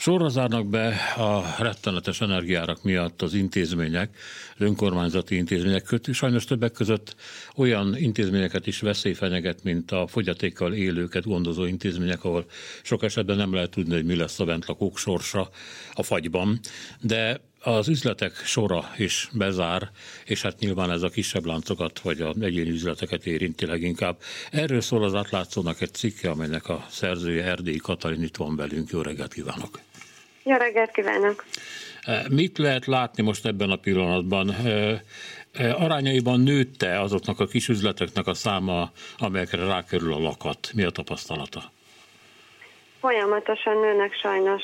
Sorra zárnak be a rettenetes energiárak miatt az intézmények, az önkormányzati intézmények között, sajnos többek között olyan intézményeket is veszély fenyeget, mint a fogyatékkal élőket gondozó intézmények, ahol sok esetben nem lehet tudni, hogy mi lesz a bentlakók sorsa a fagyban, de az üzletek sora is bezár, és hát nyilván ez a kisebb láncokat, vagy a egyéni üzleteket érinti leginkább. Erről szól az átlátszónak egy cikke, amelynek a szerzője Erdélyi Katalin itt van velünk. Jó reggelt kívánok! Jó reggelt kívánok! Mit lehet látni most ebben a pillanatban? Arányaiban nőtte azoknak a kis üzleteknek a száma, amelyekre rákerül a lakat? Mi a tapasztalata? Folyamatosan nőnek sajnos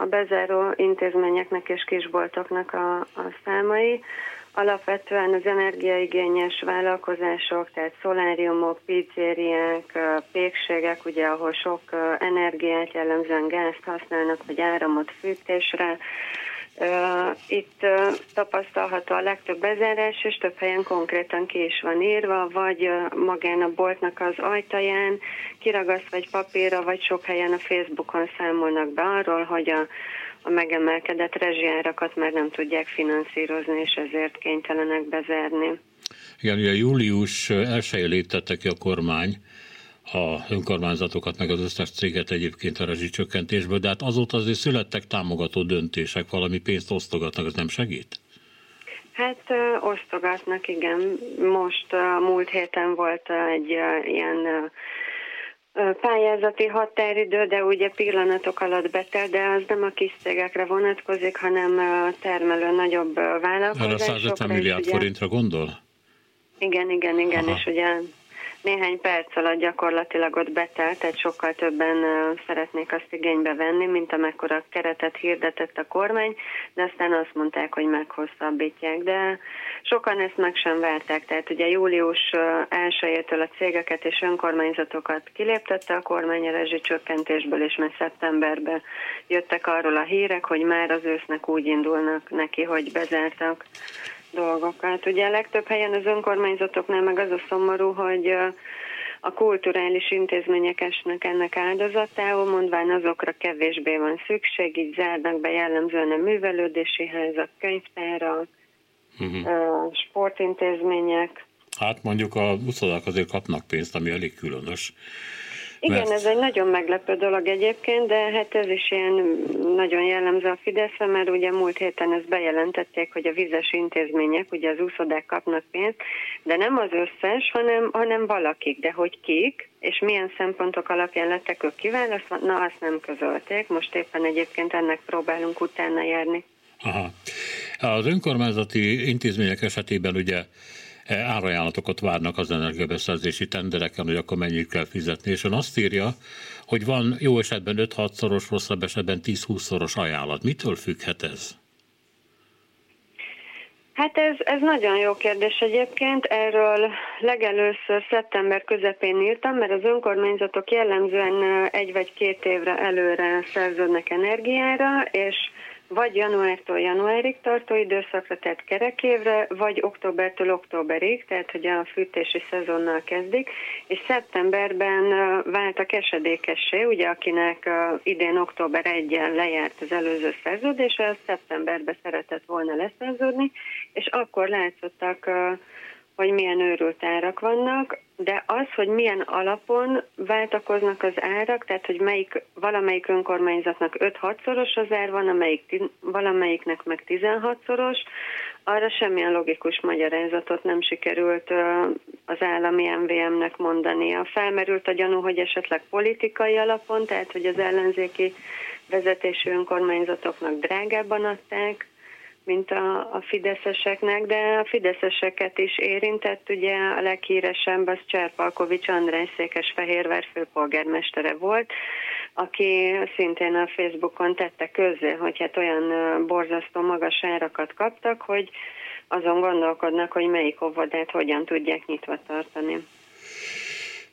a bezáró intézményeknek és kisboltoknak a, a számai. Alapvetően az energiaigényes vállalkozások, tehát szoláriumok, pizzériák, pékségek, ugye, ahol sok energiát, jellemzően gázt használnak, vagy áramot fűtésre, itt tapasztalható a legtöbb bezárás, és több helyen konkrétan ki is van írva, vagy magán a boltnak az ajtaján kiragaszt vagy papírra, vagy sok helyen a Facebookon számolnak be arról, hogy a, a megemelkedett rezsiárakat már nem tudják finanszírozni, és ezért kénytelenek bezárni. Igen, ugye július 1 léptette ki a kormány a önkormányzatokat, meg az összes céget egyébként a rezsicsökkentésből, de hát azóta azért születtek támogató döntések, valami pénzt osztogatnak, az nem segít? Hát ö, osztogatnak, igen. Most a múlt héten volt egy ö, ilyen ö, pályázati határidő, de ugye pillanatok alatt betel, de az nem a kis cégekre vonatkozik, hanem a termelő nagyobb vállalkozásokra. Erre 150 milliárd ugye... forintra gondol? Igen, igen, igen, Aha. és ugye néhány perc alatt gyakorlatilag ott betelt, tehát sokkal többen szeretnék azt igénybe venni, mint amekkora keretet hirdetett a kormány, de aztán azt mondták, hogy meghosszabbítják. De sokan ezt meg sem várták, tehát ugye július 1-től a cégeket és önkormányzatokat kiléptette a kormány a rezsicsökkentésből, és már szeptemberben jöttek arról a hírek, hogy már az ősznek úgy indulnak neki, hogy bezártak dolgokat. Ugye a legtöbb helyen az önkormányzatoknál meg az a szomorú, hogy a kulturális intézmények esnek ennek áldozatául, mondván azokra kevésbé van szükség, így zárnak be jellemzően a művelődési házak, könyvtárak, uh-huh. sportintézmények. Hát mondjuk a uszodák azért kapnak pénzt, ami elég különös. Igen, mert... ez egy nagyon meglepő dolog egyébként, de hát ez is ilyen nagyon jellemző a Fideszre, mert ugye múlt héten ezt bejelentették, hogy a vizes intézmények, ugye az úszodák kapnak pénzt, de nem az összes, hanem, hanem valakik, de hogy kik, és milyen szempontok alapján lettek ők kiválasztva, na azt nem közölték, most éppen egyébként ennek próbálunk utána járni. Aha. Az önkormányzati intézmények esetében ugye árajánlatokat várnak az energiabeszerzési tendereken, hogy akkor mennyit kell fizetni, és ön azt írja, hogy van jó esetben 5-6 szoros, rosszabb esetben 10-20 szoros ajánlat. Mitől függhet ez? Hát ez, ez nagyon jó kérdés egyébként. Erről legelőször szeptember közepén írtam, mert az önkormányzatok jellemzően egy vagy két évre előre szerződnek energiára, és vagy januártól januárig tartó időszakra, tehát kerekévre, vagy októbertől októberig, tehát hogy a fűtési szezonnal kezdik, és szeptemberben váltak esedékessé, ugye akinek idén október 1 lejárt az előző szerződése, az szeptemberben szeretett volna leszerződni, és akkor látszottak hogy milyen őrült árak vannak, de az, hogy milyen alapon váltakoznak az árak, tehát hogy melyik, valamelyik önkormányzatnak 5-6-szoros az ár van, amelyik, valamelyiknek meg 16-szoros, arra semmilyen logikus magyarázatot nem sikerült az állami MVM-nek mondania. Felmerült a gyanú, hogy esetleg politikai alapon, tehát hogy az ellenzéki vezetésű önkormányzatoknak drágábban adták, mint a, a fideszeseknek, de a fideszeseket is érintett. Ugye a leghíresebb az Cserpalkovics András Székesfehérvár főpolgármestere volt, aki szintén a Facebookon tette közzé, hogy hát olyan borzasztó magas árakat kaptak, hogy azon gondolkodnak, hogy melyik óvodát hogyan tudják nyitva tartani.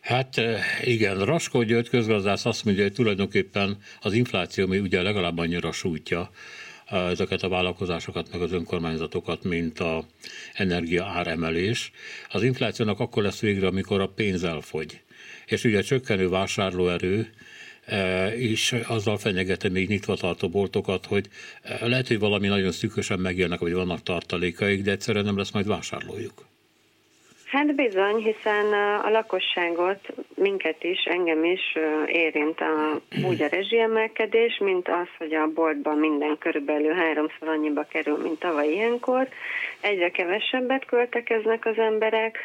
Hát igen, Raskó György közgazdász azt mondja, hogy tulajdonképpen az infláció mi ugye legalább annyira sújtja ezeket a vállalkozásokat, meg az önkormányzatokat, mint a energia áremelés. Az inflációnak akkor lesz végre, amikor a pénz elfogy. És ugye a csökkenő vásárlóerő és azzal fenyegete még nyitva tartó boltokat, hogy lehet, hogy valami nagyon szűkösen megjönnek, vagy vannak tartalékaik, de egyszerűen nem lesz majd vásárlójuk. Hát bizony, hiszen a lakosságot, minket is, engem is érint a, úgy a rezsiemelkedés, mint az, hogy a boltban minden körülbelül háromszor annyiba kerül, mint tavaly ilyenkor. Egyre kevesebbet költekeznek az emberek.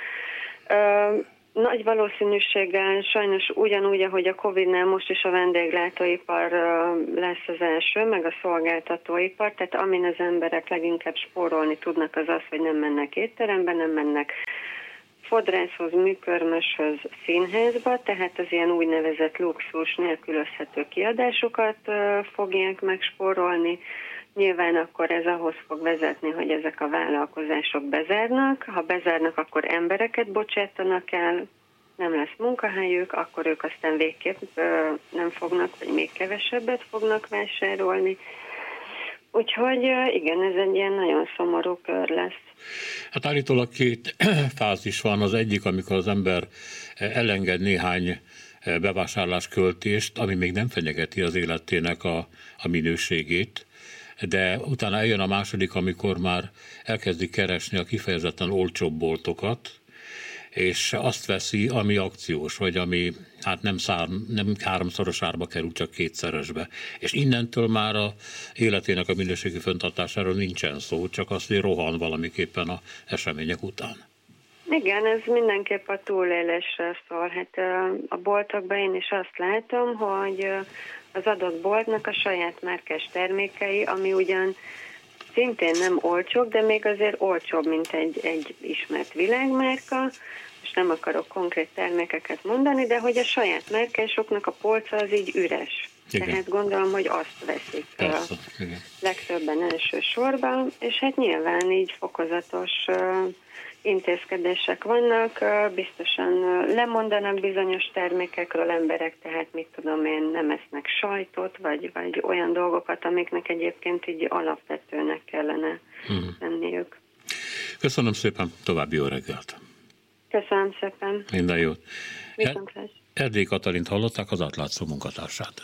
Nagy valószínűséggel sajnos ugyanúgy, ahogy a Covid-nál most is a vendéglátóipar lesz az első, meg a szolgáltatóipar, tehát amin az emberek leginkább spórolni tudnak, az az, hogy nem mennek étterembe, nem mennek fodrászhoz, műkörmöshöz, színházba, tehát az ilyen úgynevezett luxus nélkülözhető kiadásokat fogják megspórolni. Nyilván akkor ez ahhoz fog vezetni, hogy ezek a vállalkozások bezárnak. Ha bezárnak, akkor embereket bocsátanak el, nem lesz munkahelyük, akkor ők aztán végképp nem fognak, vagy még kevesebbet fognak vásárolni. Úgyhogy igen, ez egy ilyen nagyon szomorú kör lesz. Hát állítólag két fázis van. Az egyik, amikor az ember elenged néhány bevásárlás költést, ami még nem fenyegeti az életének a, a minőségét, de utána eljön a második, amikor már elkezdik keresni a kifejezetten olcsóbb boltokat, és azt veszi, ami akciós, vagy ami hát nem, szár, nem háromszoros árba kerül, csak kétszeresbe. És innentől már a életének a minőségi föntartásáról nincsen szó, csak azt, hogy rohan valamiképpen a események után. Igen, ez mindenképp a túlélésre szól. Hát a boltokban én is azt látom, hogy az adott boltnak a saját márkás termékei, ami ugyan szintén nem olcsók, de még azért olcsóbb, mint egy, egy ismert világmárka, és nem akarok konkrét termékeket mondani, de hogy a saját márkásoknak a polca az így üres. Igen. Tehát gondolom, hogy azt veszik Persze, a igen. legtöbben elsősorban, és hát nyilván így fokozatos intézkedések vannak, biztosan lemondanak bizonyos termékekről emberek, tehát mit tudom én, nem esznek sajtot, vagy, vagy olyan dolgokat, amiknek egyébként így alapvetőnek kellene hmm. lenniük. Köszönöm szépen, további jó reggelt! Köszönöm szépen! Minden jót! Viszontlátásra! Erdély Katalint hallották az átlátszó munkatársát.